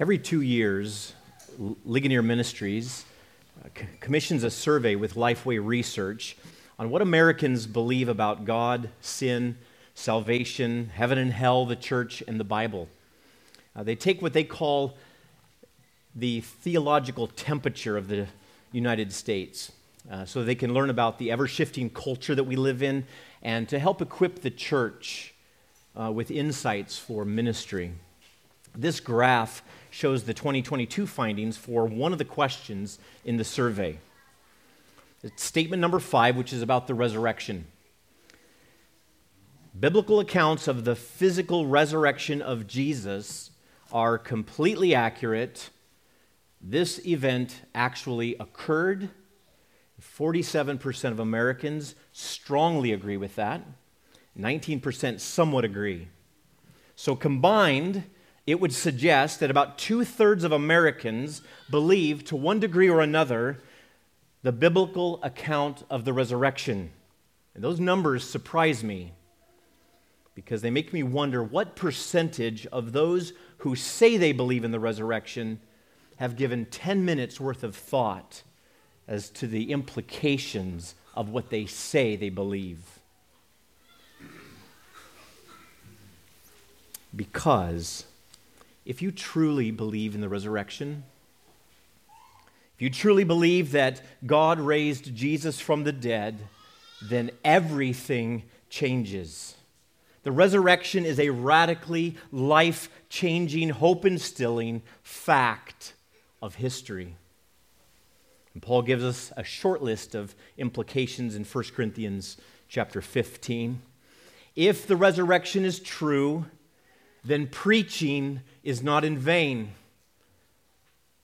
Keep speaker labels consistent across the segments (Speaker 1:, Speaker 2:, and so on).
Speaker 1: Every two years, Ligonier Ministries uh, commissions a survey with Lifeway Research on what Americans believe about God, sin, salvation, heaven and hell, the church, and the Bible. Uh, they take what they call the theological temperature of the United States uh, so they can learn about the ever shifting culture that we live in and to help equip the church uh, with insights for ministry. This graph shows the 2022 findings for one of the questions in the survey. It's statement number five, which is about the resurrection. Biblical accounts of the physical resurrection of Jesus are completely accurate. This event actually occurred. 47% of Americans strongly agree with that. 19% somewhat agree. So combined, it would suggest that about two thirds of Americans believe, to one degree or another, the biblical account of the resurrection. And those numbers surprise me because they make me wonder what percentage of those who say they believe in the resurrection have given 10 minutes worth of thought as to the implications of what they say they believe. Because if you truly believe in the resurrection, if you truly believe that God raised Jesus from the dead, then everything changes. The resurrection is a radically life changing, hope instilling fact of history. And Paul gives us a short list of implications in 1 Corinthians chapter 15. If the resurrection is true, then preaching is not in vain.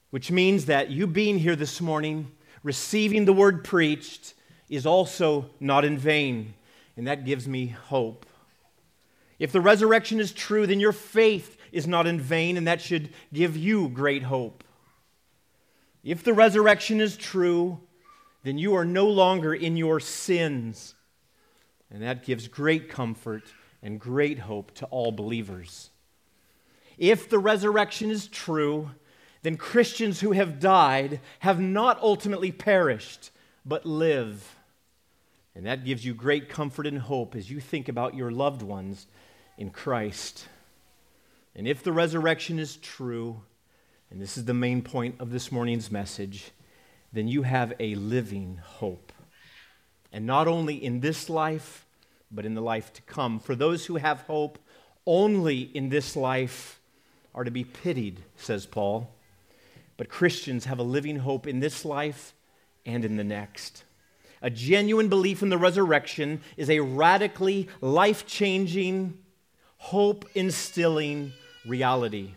Speaker 1: Which means that you being here this morning, receiving the word preached, is also not in vain. And that gives me hope. If the resurrection is true, then your faith is not in vain, and that should give you great hope. If the resurrection is true, then you are no longer in your sins, and that gives great comfort and great hope to all believers. If the resurrection is true, then Christians who have died have not ultimately perished, but live. And that gives you great comfort and hope as you think about your loved ones in Christ. And if the resurrection is true, and this is the main point of this morning's message, then you have a living hope. And not only in this life, but in the life to come. For those who have hope only in this life are to be pitied, says Paul. But Christians have a living hope in this life and in the next. A genuine belief in the resurrection is a radically life changing, hope instilling reality.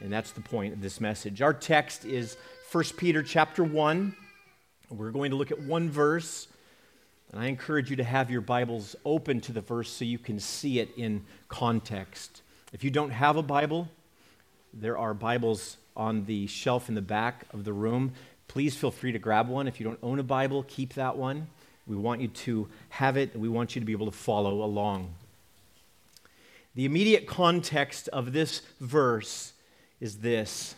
Speaker 1: And that's the point of this message. Our text is 1 Peter chapter 1. We're going to look at one verse. And I encourage you to have your Bibles open to the verse so you can see it in context. If you don't have a Bible, there are Bibles on the shelf in the back of the room. Please feel free to grab one. If you don't own a Bible, keep that one. We want you to have it, we want you to be able to follow along. The immediate context of this verse is this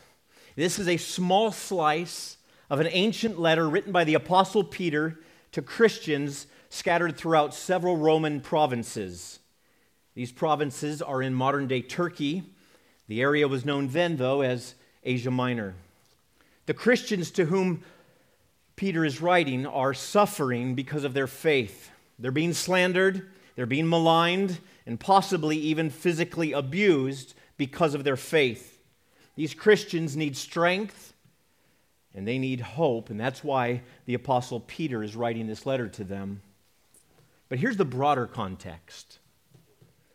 Speaker 1: this is a small slice of an ancient letter written by the Apostle Peter to Christians scattered throughout several Roman provinces. These provinces are in modern day Turkey. The area was known then, though, as Asia Minor. The Christians to whom Peter is writing are suffering because of their faith. They're being slandered, they're being maligned, and possibly even physically abused because of their faith. These Christians need strength and they need hope, and that's why the Apostle Peter is writing this letter to them. But here's the broader context.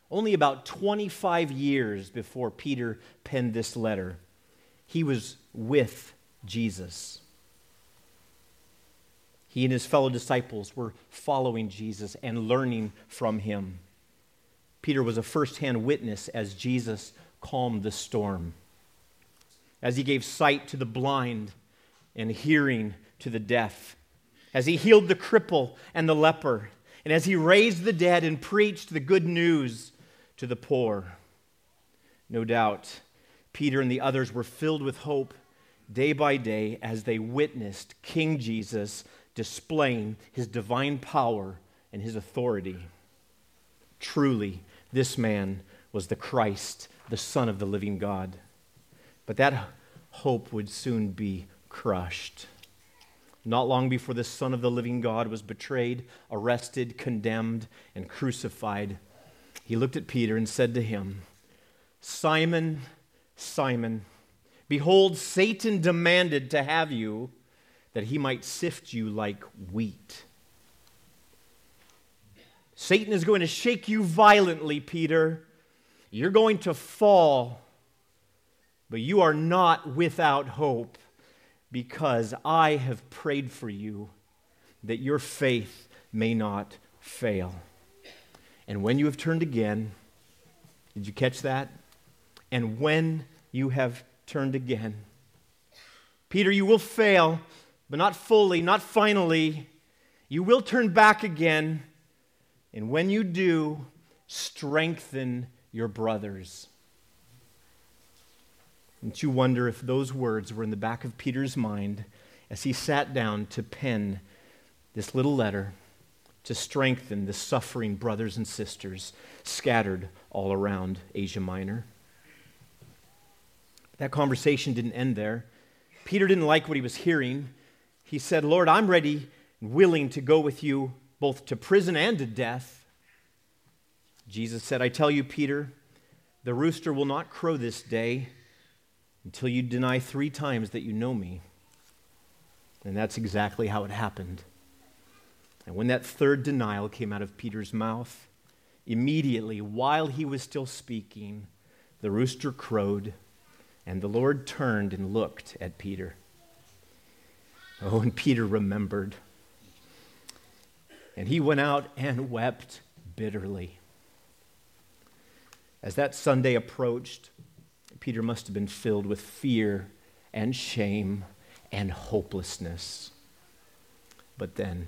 Speaker 1: Only about 25 years before Peter penned this letter, he was with Jesus. He and his fellow disciples were following Jesus and learning from him. Peter was a firsthand witness as Jesus calmed the storm, as he gave sight to the blind and hearing to the deaf, as he healed the cripple and the leper, and as he raised the dead and preached the good news to the poor. No doubt, Peter and the others were filled with hope day by day as they witnessed King Jesus displaying his divine power and his authority. Truly, this man was the Christ, the Son of the living God. But that hope would soon be crushed. Not long before the Son of the living God was betrayed, arrested, condemned, and crucified, he looked at Peter and said to him, Simon, Simon, behold, Satan demanded to have you that he might sift you like wheat. Satan is going to shake you violently, Peter. You're going to fall, but you are not without hope because I have prayed for you that your faith may not fail. And when you have turned again, did you catch that? And when you have turned again, Peter, you will fail, but not fully, not finally. You will turn back again. And when you do, strengthen your brothers. Don't you wonder if those words were in the back of Peter's mind as he sat down to pen this little letter to strengthen the suffering brothers and sisters scattered all around Asia Minor? That conversation didn't end there. Peter didn't like what he was hearing. He said, Lord, I'm ready and willing to go with you both to prison and to death. Jesus said, I tell you, Peter, the rooster will not crow this day until you deny three times that you know me. And that's exactly how it happened. And when that third denial came out of Peter's mouth, immediately, while he was still speaking, the rooster crowed, and the Lord turned and looked at Peter. Oh, and Peter remembered. And he went out and wept bitterly. As that Sunday approached, Peter must have been filled with fear and shame and hopelessness. But then,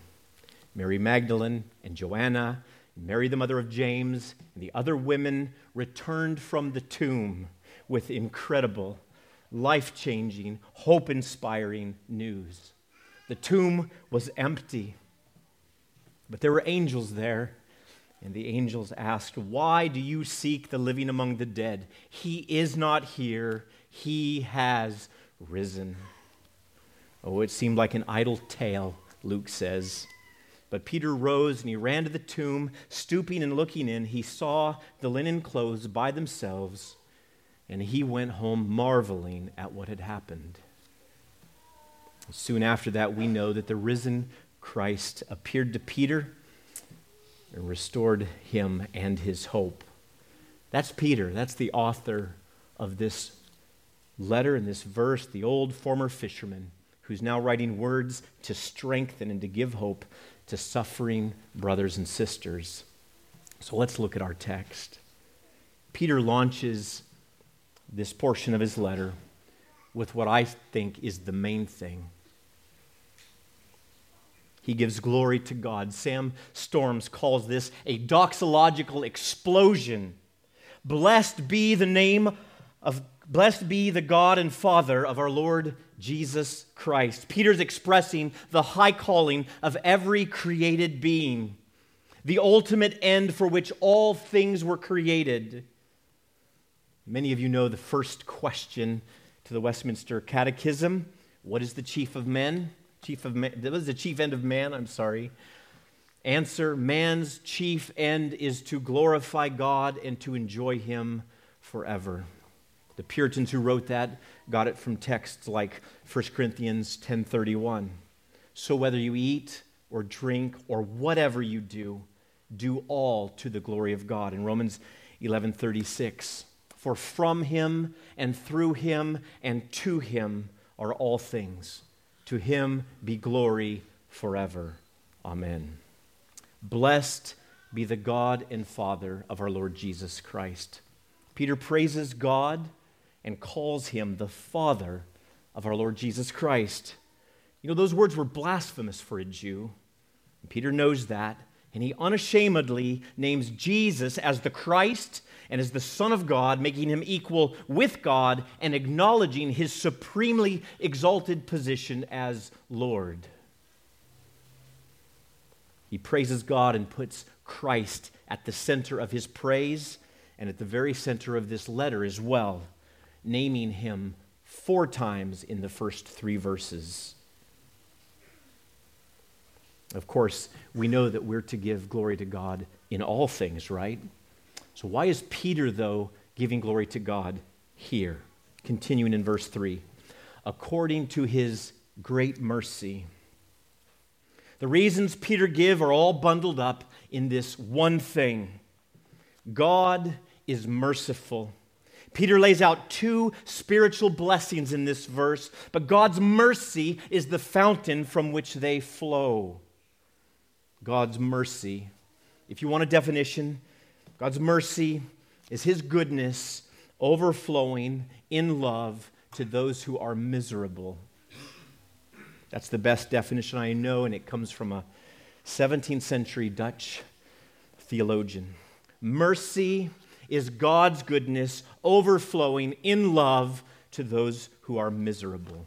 Speaker 1: Mary Magdalene and Joanna, Mary, the mother of James, and the other women returned from the tomb with incredible, life changing, hope inspiring news. The tomb was empty, but there were angels there and the angels asked, Why do you seek the living among the dead? He is not here, he has risen. Oh, it seemed like an idle tale, Luke says. But Peter rose and he ran to the tomb. Stooping and looking in, he saw the linen clothes by themselves, and he went home marveling at what had happened. Soon after that, we know that the risen Christ appeared to Peter and restored him and his hope. That's Peter. That's the author of this letter and this verse, the old former fisherman who's now writing words to strengthen and to give hope to suffering brothers and sisters. So let's look at our text. Peter launches this portion of his letter with what I think is the main thing he gives glory to God. Sam Storms calls this a doxological explosion. Blessed be the name of, blessed be the God and Father of our Lord Jesus Christ. Peter's expressing the high calling of every created being, the ultimate end for which all things were created. Many of you know the first question to the Westminster Catechism What is the chief of men? Chief of man, that was the chief end of man, I'm sorry. Answer Man's chief end is to glorify God and to enjoy Him forever. The Puritans who wrote that got it from texts like 1 Corinthians 10:31. So whether you eat or drink or whatever you do, do all to the glory of God. In Romans 11:36, for from him and through him and to him are all things. To him be glory forever. Amen. Blessed be the God and Father of our Lord Jesus Christ. Peter praises God and calls him the Father of our Lord Jesus Christ. You know, those words were blasphemous for a Jew. Peter knows that. And he unashamedly names Jesus as the Christ and as the Son of God, making him equal with God and acknowledging his supremely exalted position as Lord. He praises God and puts Christ at the center of his praise and at the very center of this letter as well, naming him four times in the first three verses. Of course, we know that we're to give glory to God in all things, right? So, why is Peter, though, giving glory to God here? Continuing in verse 3 according to his great mercy. The reasons Peter give are all bundled up in this one thing God is merciful. Peter lays out two spiritual blessings in this verse, but God's mercy is the fountain from which they flow. God's mercy. If you want a definition, God's mercy is His goodness overflowing in love to those who are miserable. That's the best definition I know, and it comes from a 17th century Dutch theologian. Mercy is God's goodness overflowing in love to those who are miserable.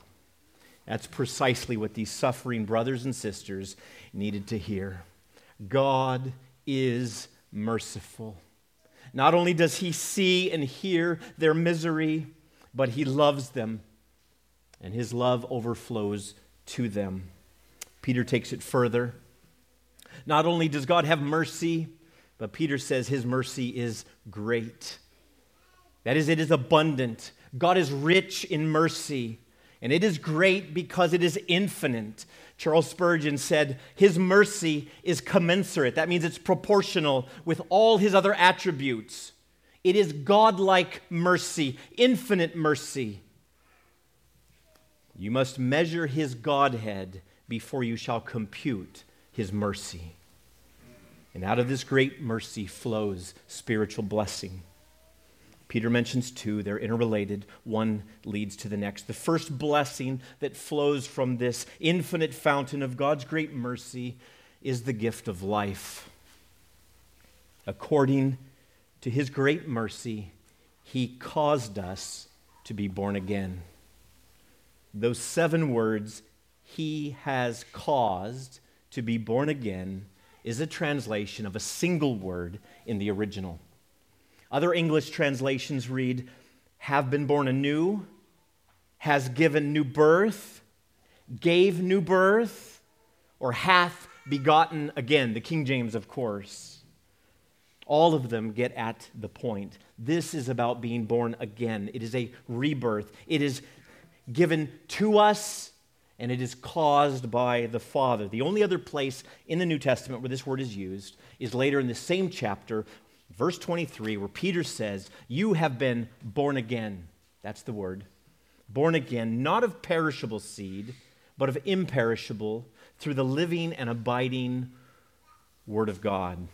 Speaker 1: That's precisely what these suffering brothers and sisters needed to hear. God is merciful. Not only does he see and hear their misery, but he loves them, and his love overflows to them. Peter takes it further. Not only does God have mercy, but Peter says his mercy is great. That is, it is abundant. God is rich in mercy. And it is great because it is infinite. Charles Spurgeon said, His mercy is commensurate. That means it's proportional with all His other attributes. It is godlike mercy, infinite mercy. You must measure His Godhead before you shall compute His mercy. And out of this great mercy flows spiritual blessing. Peter mentions two, they're interrelated. One leads to the next. The first blessing that flows from this infinite fountain of God's great mercy is the gift of life. According to his great mercy, he caused us to be born again. Those seven words, he has caused to be born again, is a translation of a single word in the original. Other English translations read, have been born anew, has given new birth, gave new birth, or hath begotten again. The King James, of course. All of them get at the point. This is about being born again. It is a rebirth. It is given to us and it is caused by the Father. The only other place in the New Testament where this word is used is later in the same chapter verse 23, where Peter says, You have been born again. That's the word. Born again, not of perishable seed, but of imperishable, through the living and abiding Word of God.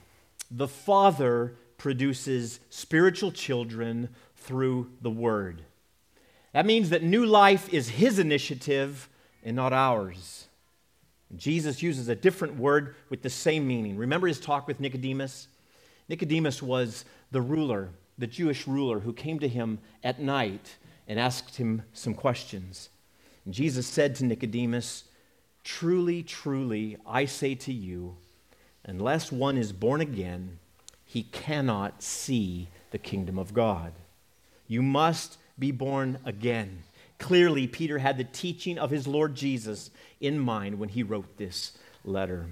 Speaker 1: The Father produces spiritual children through the Word. That means that new life is His initiative and not ours. Jesus uses a different word with the same meaning. Remember his talk with Nicodemus? Nicodemus was the ruler, the Jewish ruler, who came to him at night and asked him some questions. And Jesus said to Nicodemus, Truly, truly, I say to you, unless one is born again, he cannot see the kingdom of God. You must be born again. Clearly, Peter had the teaching of his Lord Jesus in mind when he wrote this letter.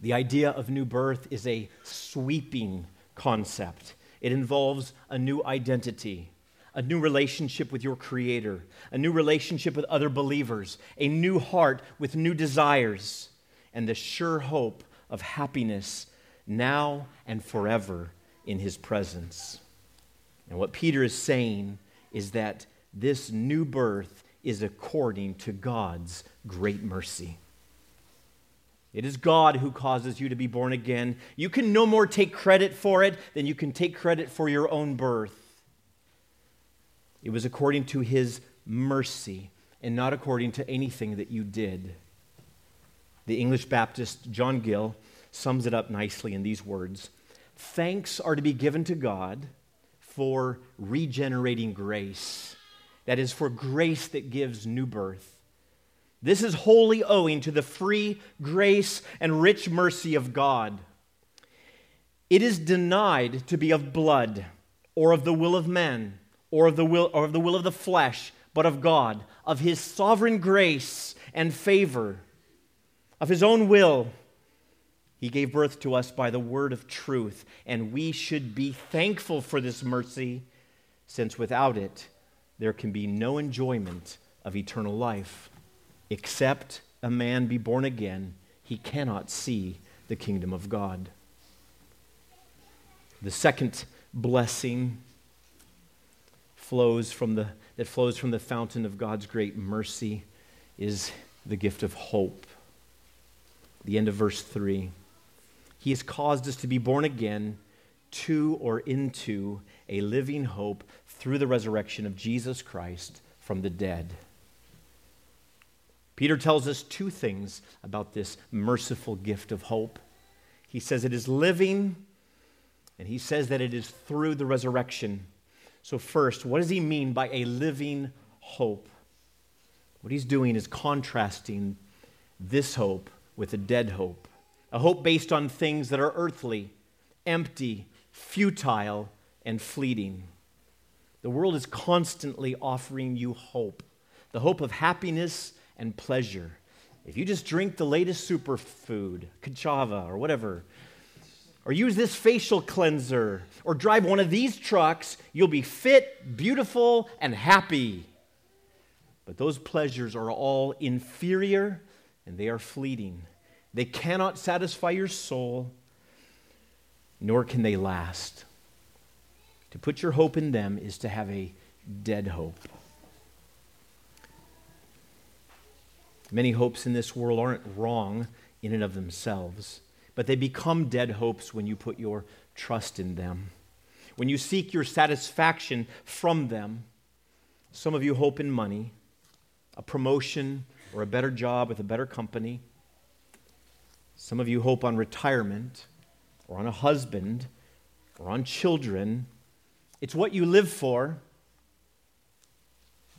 Speaker 1: The idea of new birth is a sweeping concept. It involves a new identity, a new relationship with your Creator, a new relationship with other believers, a new heart with new desires, and the sure hope of happiness now and forever in His presence. And what Peter is saying is that this new birth is according to God's great mercy. It is God who causes you to be born again. You can no more take credit for it than you can take credit for your own birth. It was according to his mercy and not according to anything that you did. The English Baptist John Gill sums it up nicely in these words Thanks are to be given to God for regenerating grace. That is, for grace that gives new birth. This is wholly owing to the free grace and rich mercy of God. It is denied to be of blood, or of the will of men, or of the will, or of the will of the flesh, but of God, of his sovereign grace and favor, of his own will he gave birth to us by the word of truth, and we should be thankful for this mercy, since without it, there can be no enjoyment of eternal life. Except a man be born again, he cannot see the kingdom of God. The second blessing flows from the, that flows from the fountain of God's great mercy is the gift of hope. The end of verse 3. He has caused us to be born again to or into a living hope through the resurrection of Jesus Christ from the dead. Peter tells us two things about this merciful gift of hope. He says it is living, and he says that it is through the resurrection. So, first, what does he mean by a living hope? What he's doing is contrasting this hope with a dead hope a hope based on things that are earthly, empty, futile, and fleeting. The world is constantly offering you hope the hope of happiness and pleasure. If you just drink the latest superfood, Ka'Chava or whatever, or use this facial cleanser, or drive one of these trucks, you'll be fit, beautiful, and happy. But those pleasures are all inferior and they are fleeting. They cannot satisfy your soul, nor can they last. To put your hope in them is to have a dead hope. Many hopes in this world aren't wrong in and of themselves, but they become dead hopes when you put your trust in them. When you seek your satisfaction from them, some of you hope in money, a promotion, or a better job with a better company. Some of you hope on retirement or on a husband or on children. It's what you live for.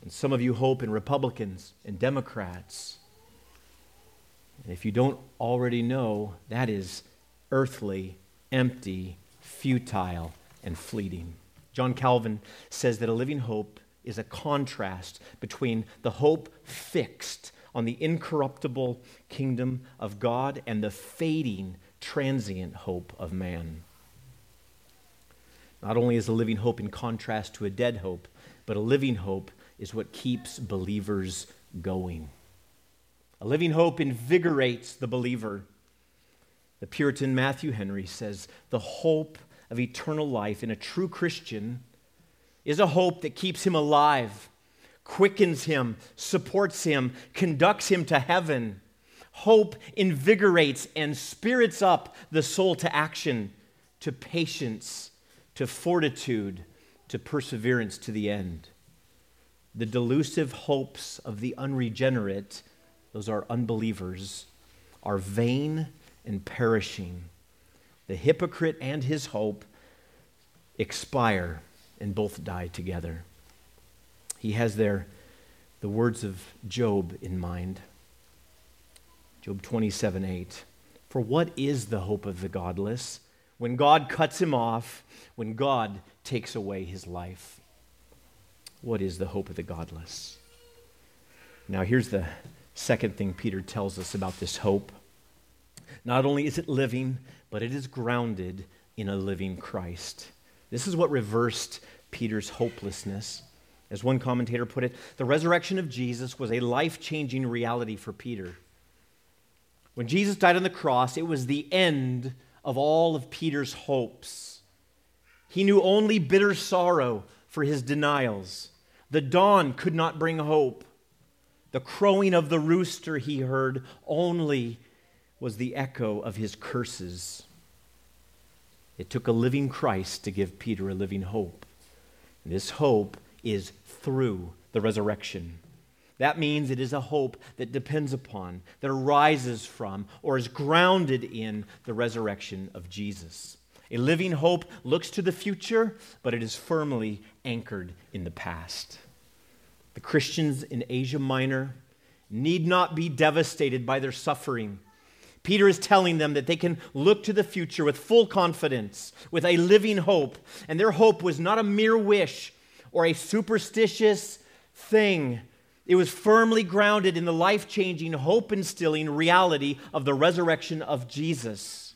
Speaker 1: And some of you hope in Republicans and Democrats. And if you don't already know, that is earthly, empty, futile, and fleeting. John Calvin says that a living hope is a contrast between the hope fixed on the incorruptible kingdom of God and the fading, transient hope of man. Not only is a living hope in contrast to a dead hope, but a living hope is what keeps believers going. A living hope invigorates the believer. The Puritan Matthew Henry says the hope of eternal life in a true Christian is a hope that keeps him alive quickens him, supports him, conducts him to heaven. Hope invigorates and spirits up the soul to action, to patience, to fortitude, to perseverance to the end. The delusive hopes of the unregenerate, those are unbelievers, are vain and perishing. The hypocrite and his hope expire and both die together he has there the words of Job in mind. Job 27 8. For what is the hope of the godless when God cuts him off, when God takes away his life? What is the hope of the godless? Now, here's the second thing Peter tells us about this hope. Not only is it living, but it is grounded in a living Christ. This is what reversed Peter's hopelessness. As one commentator put it, the resurrection of Jesus was a life changing reality for Peter. When Jesus died on the cross, it was the end of all of Peter's hopes. He knew only bitter sorrow for his denials. The dawn could not bring hope. The crowing of the rooster he heard only was the echo of his curses. It took a living Christ to give Peter a living hope. This hope is through the resurrection. That means it is a hope that depends upon, that arises from, or is grounded in the resurrection of Jesus. A living hope looks to the future, but it is firmly anchored in the past. The Christians in Asia Minor need not be devastated by their suffering. Peter is telling them that they can look to the future with full confidence, with a living hope. And their hope was not a mere wish or a superstitious thing. It was firmly grounded in the life changing, hope instilling reality of the resurrection of Jesus.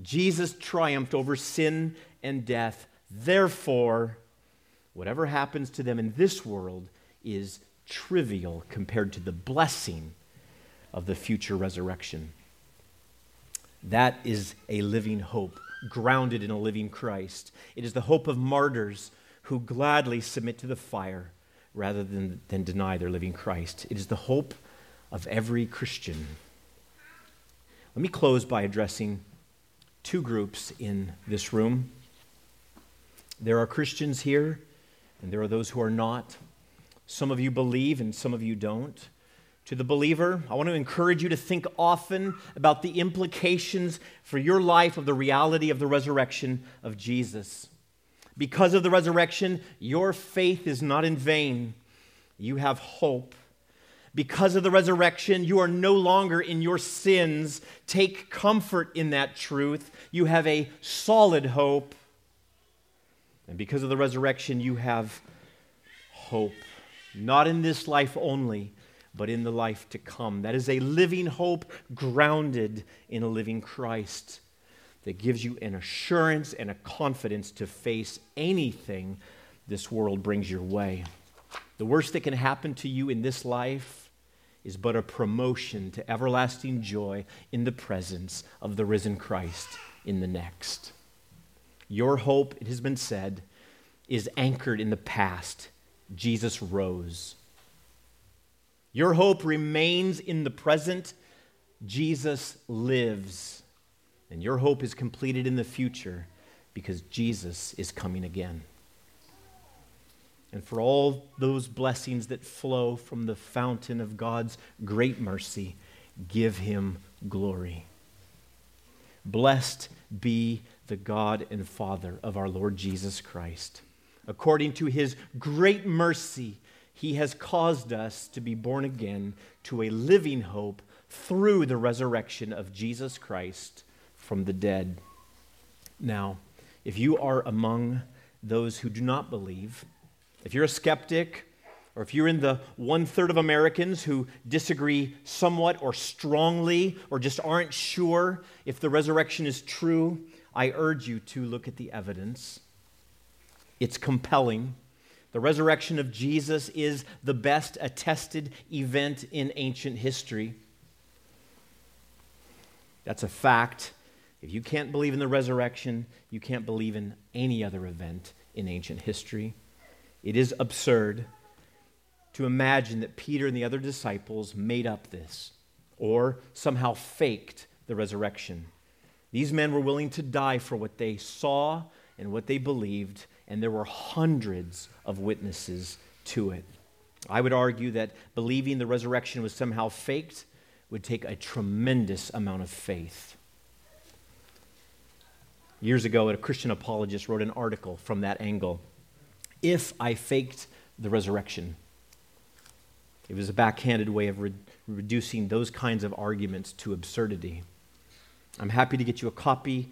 Speaker 1: Jesus triumphed over sin and death. Therefore, whatever happens to them in this world is trivial compared to the blessing of the future resurrection. That is a living hope, grounded in a living Christ. It is the hope of martyrs who gladly submit to the fire rather than, than deny their living Christ. It is the hope of every Christian. Let me close by addressing two groups in this room. There are Christians here, and there are those who are not. Some of you believe, and some of you don't. To the believer, I want to encourage you to think often about the implications for your life of the reality of the resurrection of Jesus. Because of the resurrection, your faith is not in vain. You have hope. Because of the resurrection, you are no longer in your sins. Take comfort in that truth. You have a solid hope. And because of the resurrection, you have hope. Not in this life only, but in the life to come. That is a living hope grounded in a living Christ that gives you an assurance and a confidence to face anything this world brings your way. The worst that can happen to you in this life is but a promotion to everlasting joy in the presence of the risen Christ in the next. Your hope, it has been said, is anchored in the past. Jesus rose. Your hope remains in the present. Jesus lives. And your hope is completed in the future because Jesus is coming again. And for all those blessings that flow from the fountain of God's great mercy, give him glory. Blessed be the God and Father of our Lord Jesus Christ. According to his great mercy, he has caused us to be born again to a living hope through the resurrection of Jesus Christ from the dead. Now, if you are among those who do not believe, if you're a skeptic, or if you're in the one third of Americans who disagree somewhat or strongly, or just aren't sure if the resurrection is true, I urge you to look at the evidence. It's compelling. The resurrection of Jesus is the best attested event in ancient history. That's a fact. If you can't believe in the resurrection, you can't believe in any other event in ancient history. It is absurd to imagine that Peter and the other disciples made up this or somehow faked the resurrection. These men were willing to die for what they saw and what they believed, and there were hundreds of witnesses to it. I would argue that believing the resurrection was somehow faked would take a tremendous amount of faith. Years ago, a Christian apologist wrote an article from that angle. If I faked the resurrection, it was a backhanded way of re- reducing those kinds of arguments to absurdity. I'm happy to get you a copy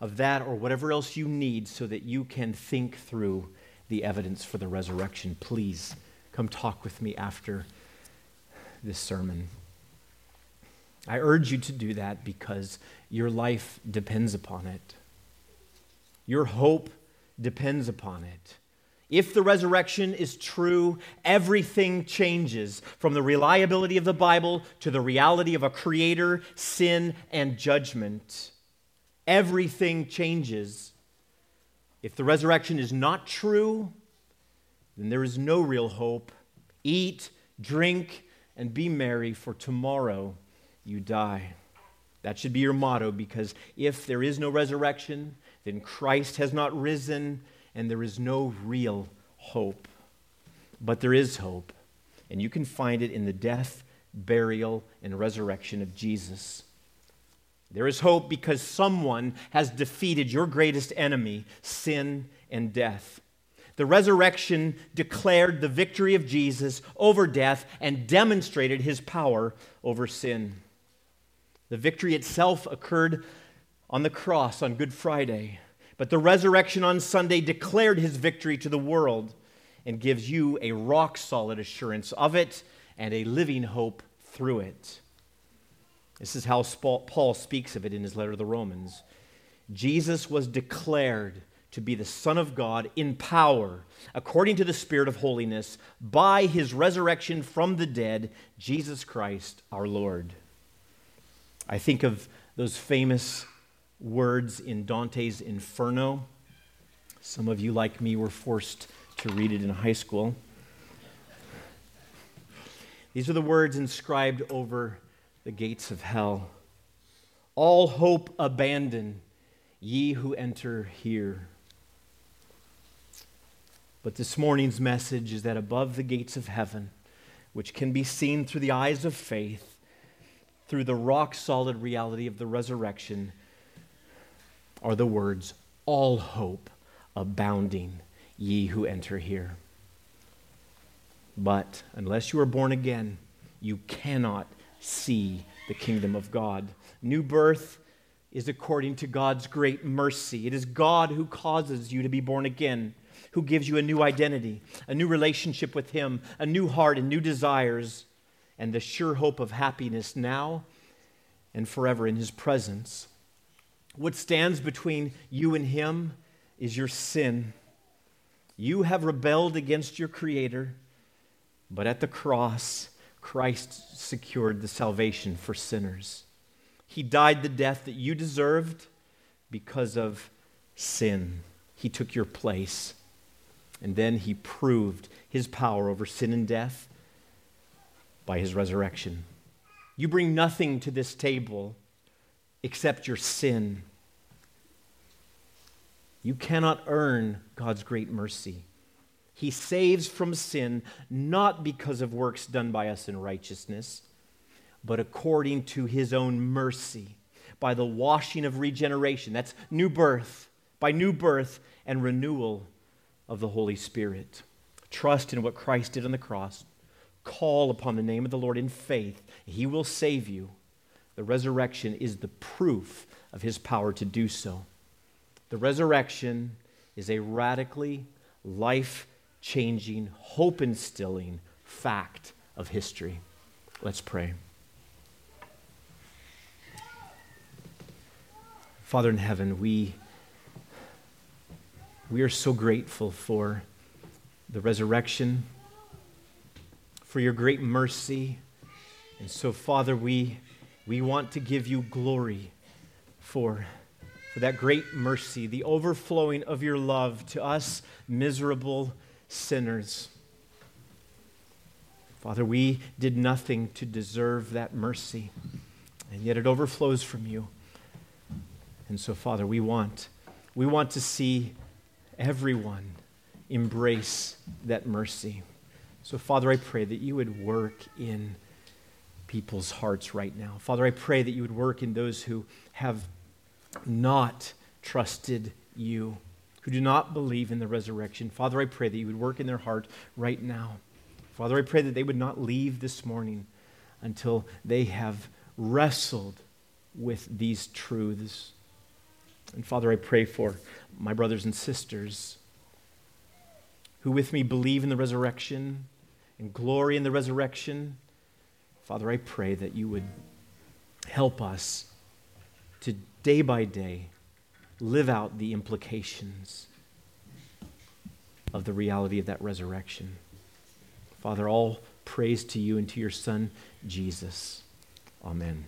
Speaker 1: of that or whatever else you need so that you can think through the evidence for the resurrection. Please come talk with me after this sermon. I urge you to do that because your life depends upon it. Your hope depends upon it. If the resurrection is true, everything changes from the reliability of the Bible to the reality of a creator, sin, and judgment. Everything changes. If the resurrection is not true, then there is no real hope. Eat, drink, and be merry, for tomorrow you die. That should be your motto because if there is no resurrection, then Christ has not risen and there is no real hope. But there is hope. and you can find it in the death, burial, and resurrection of Jesus. There is hope because someone has defeated your greatest enemy, sin and death. The resurrection declared the victory of Jesus over death and demonstrated his power over sin. The victory itself occurred on the cross on Good Friday, but the resurrection on Sunday declared his victory to the world and gives you a rock solid assurance of it and a living hope through it. This is how Paul speaks of it in his letter to the Romans. Jesus was declared to be the Son of God in power, according to the Spirit of holiness, by his resurrection from the dead, Jesus Christ our Lord. I think of those famous words in Dante's Inferno. Some of you, like me, were forced to read it in high school. These are the words inscribed over the gates of hell. All hope abandon, ye who enter here. But this morning's message is that above the gates of heaven, which can be seen through the eyes of faith, through the rock solid reality of the resurrection, are the words, All hope abounding, ye who enter here. But unless you are born again, you cannot see the kingdom of God. New birth is according to God's great mercy. It is God who causes you to be born again, who gives you a new identity, a new relationship with Him, a new heart, and new desires, and the sure hope of happiness now and forever in His presence. What stands between you and Him is your sin. You have rebelled against your Creator, but at the cross, Christ secured the salvation for sinners. He died the death that you deserved because of sin. He took your place. And then he proved his power over sin and death by his resurrection. You bring nothing to this table except your sin. You cannot earn God's great mercy. He saves from sin not because of works done by us in righteousness, but according to his own mercy, by the washing of regeneration. That's new birth, by new birth and renewal of the Holy Spirit. Trust in what Christ did on the cross. Call upon the name of the Lord in faith. He will save you. The resurrection is the proof of his power to do so. The resurrection is a radically life changing, hope instilling fact of history. Let's pray. Father in heaven, we, we are so grateful for the resurrection, for your great mercy. And so, Father, we, we want to give you glory for, for that great mercy, the overflowing of your love to us miserable sinners. Father, we did nothing to deserve that mercy, and yet it overflows from you. And so, Father, we want, we want to see everyone embrace that mercy. So, Father, I pray that you would work in people's hearts right now. Father, I pray that you would work in those who have not trusted you who do not believe in the resurrection. Father, I pray that you would work in their heart right now. Father, I pray that they would not leave this morning until they have wrestled with these truths. And Father, I pray for my brothers and sisters who with me believe in the resurrection and glory in the resurrection. Father, I pray that you would help us to day by day live out the implications of the reality of that resurrection. Father, all praise to you and to your Son, Jesus. Amen.